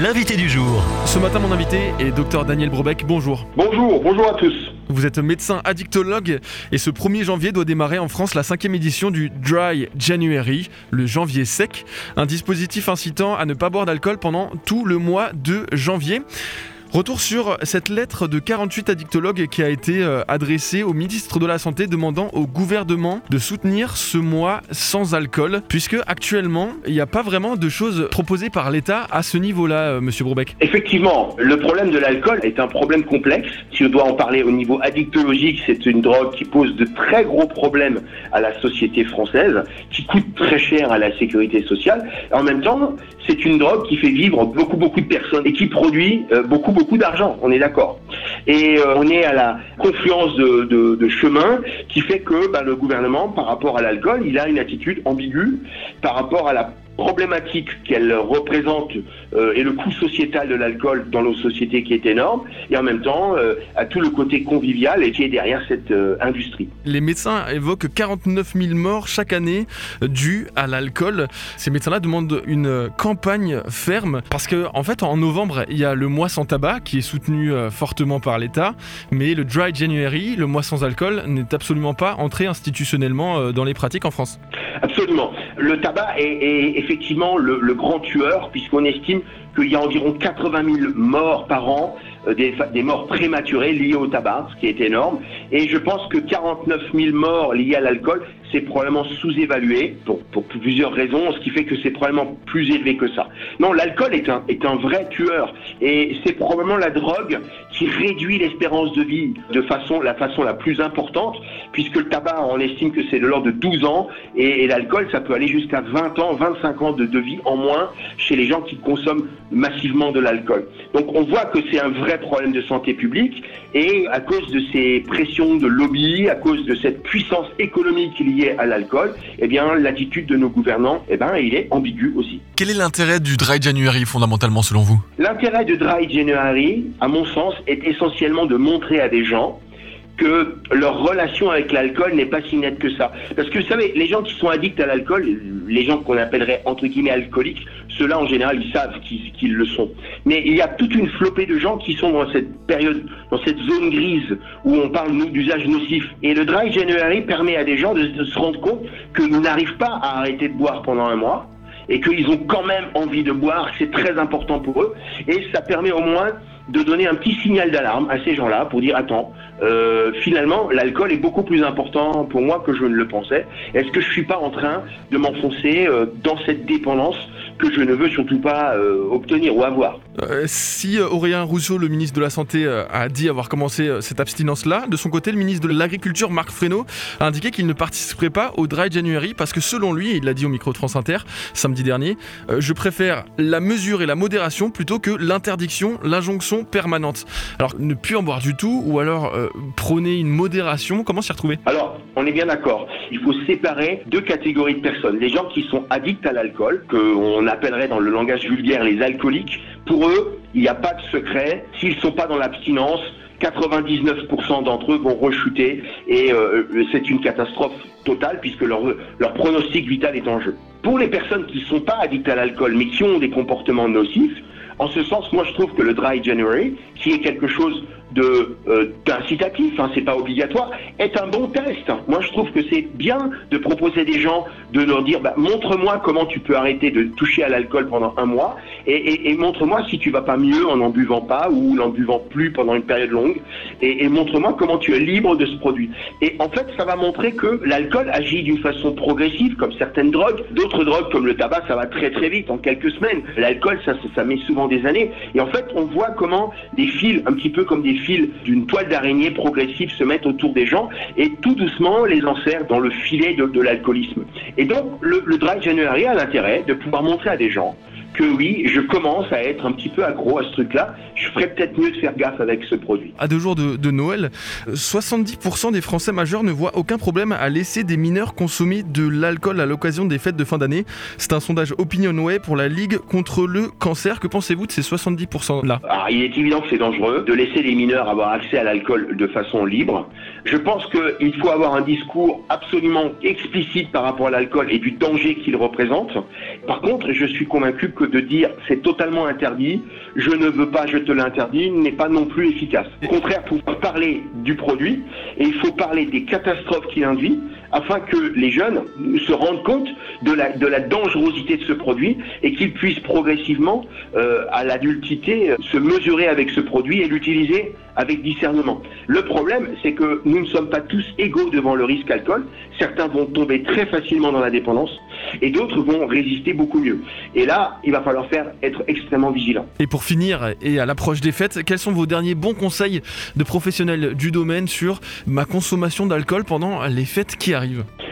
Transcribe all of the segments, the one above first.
l'invité du jour. Ce matin, mon invité est docteur Daniel Brobeck. Bonjour. Bonjour, bonjour à tous. Vous êtes médecin addictologue et ce 1er janvier doit démarrer en France la cinquième édition du Dry January, le janvier sec, un dispositif incitant à ne pas boire d'alcool pendant tout le mois de janvier. Retour sur cette lettre de 48 addictologues qui a été euh, adressée au ministre de la Santé demandant au gouvernement de soutenir ce mois sans alcool, puisque actuellement, il n'y a pas vraiment de choses proposées par l'État à ce niveau-là, euh, monsieur Brobeck. Effectivement, le problème de l'alcool est un problème complexe. Si on doit en parler au niveau addictologique, c'est une drogue qui pose de très gros problèmes à la société française, qui coûte très cher à la sécurité sociale. En même temps, c'est une drogue qui fait vivre beaucoup, beaucoup de personnes et qui produit euh, beaucoup, beaucoup d'argent, on est d'accord. Et euh, on est à la confluence de, de, de chemin qui fait que bah, le gouvernement, par rapport à l'alcool, il a une attitude ambiguë par rapport à la problématique qu'elle représente euh, et le coût sociétal de l'alcool dans nos sociétés qui est énorme, et en même temps euh, à tout le côté convivial et qui est derrière cette euh, industrie. Les médecins évoquent 49 000 morts chaque année dues à l'alcool. Ces médecins-là demandent une campagne ferme parce que en fait en novembre il y a le mois sans tabac qui est soutenu fortement par l'État, mais le Dry January, le mois sans alcool, n'est absolument pas entré institutionnellement dans les pratiques en France. Absolument. Le tabac est, est effectivement le, le grand tueur, puisqu'on estime qu'il y a environ 80 000 morts par an, des, des, morts prématurées liées au tabac, ce qui est énorme. Et je pense que 49 000 morts liées à l'alcool, c'est probablement sous-évalué pour, plusieurs raisons, ce qui fait que c'est probablement plus élevé que ça. Non, l'alcool est un, est un vrai tueur et c'est probablement la drogue qui réduit l'espérance de vie de façon, la façon la plus importante, puisque le tabac, on estime que c'est de l'ordre de 12 ans et, et l'alcool, ça peut aller jusqu'à 20 ans, 25 ans de, de vie en moins chez les gens qui consomment massivement de l'alcool. Donc on voit que c'est un vrai problème de santé publique et à cause de ces pressions de lobby, à cause de cette puissance économique liée à l'alcool, eh bien l'attitude de nos gouvernants, eh ben il est ambigu aussi. Quel est l'intérêt du Dry January fondamentalement selon vous? L'intérêt de Dry January, à mon sens, est essentiellement de montrer à des gens que leur relation avec l'alcool n'est pas si nette que ça. Parce que vous savez, les gens qui sont addicts à l'alcool, les gens qu'on appellerait entre guillemets alcooliques, ceux-là en général ils savent qu'ils qu le sont. Mais il y a toute une flopée de gens qui sont dans cette période, dans cette zone grise où on parle d'usage nocif. Et le dry January permet à des gens de, de se rendre compte qu'ils n'arrivent pas à arrêter de boire pendant un mois et qu'ils ont quand même envie de boire, c'est très important pour eux. Et ça permet au moins de donner un petit signal d'alarme à ces gens-là pour dire attends, euh, finalement l'alcool est beaucoup plus important pour moi que je ne le pensais. Est-ce que je suis pas en train de m'enfoncer euh, dans cette dépendance que je ne veux surtout pas euh, obtenir ou avoir? Euh, Si Aurélien Rousseau, le ministre de la Santé, a dit avoir commencé cette abstinence-là, de son côté, le ministre de l'Agriculture, Marc Fesneau, a indiqué qu'il ne participerait pas au Dry January parce que selon lui, il l'a dit au micro de France Inter samedi dernier, je préfère la mesure et la modération plutôt que l'interdiction, l'injonction permanente. Alors ne plus en boire du tout ou alors euh, prôner une modération, comment s'y retrouver? On est bien d'accord, il faut séparer deux catégories de personnes. Les gens qui sont addicts à l'alcool, qu'on appellerait dans le langage vulgaire les alcooliques, pour eux il n'y a pas de secret, s'ils ne sont pas dans l'abstinence, 99% d'entre eux vont rechuter et euh, c'est une catastrophe totale puisque leur, leur pronostic vital est en jeu. Pour les personnes qui ne sont pas addictes à l'alcool mais qui ont des comportements nocifs, en ce sens, moi je trouve que le Dry January, qui est quelque chose de euh, d'incitatif, hein, c'est pas obligatoire, est un bon test. Moi, je trouve que c'est bien de proposer des gens, de leur dire, bah, montre-moi comment tu peux arrêter de toucher à l'alcool pendant un mois, et, montre-moi si tu vas pas mieux en en buvant pas ou en buvant plus pendant une période longue, et, et montre-moi comment tu es libre de ce produit. Et en fait, ça va montrer que l'alcool agit d'une façon progressive, comme certaines drogues. D'autres drogues, comme le tabac, ça va très très vite, en quelques semaines. L'alcool, ça, ça met souvent des années. Et en fait, on voit comment des fils, un petit peu comme des fils d'une toile d'araignée progressive se mettent autour des gens et tout doucement les enserrent dans le filet de, l'alcoolisme. Et donc le, le Dry January a l'intérêt de pouvoir montrer à des gens que oui, je commence à être un petit peu accro à ce truc-là. Je ferais peut-être mieux de faire gaffe avec ce produit. À deux jours de, de Noël, 70% des Français majeurs ne voient aucun problème à laisser des mineurs consommer de l'alcool à l'occasion des fêtes de fin d'année. C'est un sondage Opinionway pour la Ligue contre le cancer. Que pensez-vous de ces 70%-là Alors, Il est évident que c'est dangereux de laisser les mineurs avoir accès à l'alcool de façon libre. Je pense qu'il faut avoir un discours absolument explicite par rapport à l'alcool et du danger qu'il représente. Par contre, je suis convaincu que de dire c'est totalement interdit, je ne veux pas, je te l'interdis, n'est pas non plus efficace. Au contraire, pour parler du produit, et il faut parler des catastrophes qu'il induit, afin que les jeunes se rendent compte de la, dangerosité de ce produit et qu'ils puissent progressivement, euh, à l'adultité, se mesurer avec ce produit et l'utiliser avec discernement. Le problème, c'est que nous ne sommes pas tous égaux devant le risque alcool. Certains vont tomber très facilement dans la dépendance et d'autres vont résister beaucoup mieux. Et là, il va falloir faire être extrêmement vigilant. Et pour finir, et à l'approche des fêtes, quels sont vos derniers bons conseils de professionnels du domaine sur ma consommation d'alcool pendant les fêtes qui arrivent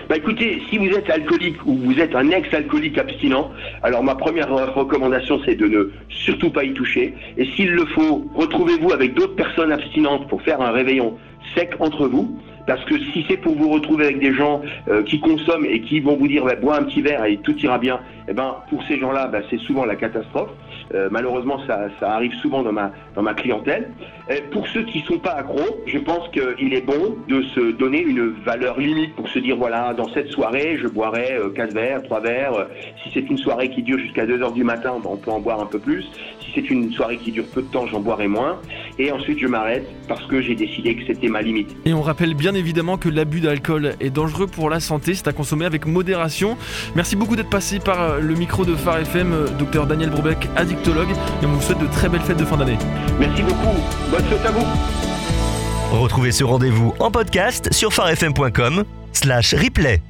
bah écoutez, si vous êtes alcoolique ou vous êtes un ex-alcoolique abstinent, alors ma première recommandation c'est de ne surtout pas y toucher. Et s'il le faut, retrouvez-vous avec d'autres personnes abstinentes pour faire un réveillon sec entre vous. Parce que si c'est pour vous retrouver avec des gens euh, qui consomment et qui vont vous dire bah, bois un petit verre et tout ira bien, eh ben pour ces gens-là, bah, c'est souvent la catastrophe. Euh, malheureusement, ça, arrive souvent dans ma clientèle. Et pour ceux qui sont pas accros, je pense qu'il est bon de se donner une valeur limite pour se dire voilà, dans cette soirée, je boirai euh, 4 verres, 3 verres. Si c'est une soirée qui dure jusqu'à 2 heures du matin, ben, on peut en boire un peu plus. Si c'est une soirée qui dure peu de temps, j'en boirai moins. Et ensuite, je m'arrête parce que j'ai décidé que c'était ma limite. Et on rappelle bien évidemment que l'abus d'alcool est dangereux pour la santé. C'est à consommer avec modération. Merci beaucoup d'être passé par euh, le micro de Phare FM, euh, docteur Daniel Broubeck, addictologue. Et on vous souhaite de très belles fêtes de fin d'année. Merci beaucoup. Bonne fête à vous. Retrouvez ce rendez-vous en podcast sur farfm.com slash replay.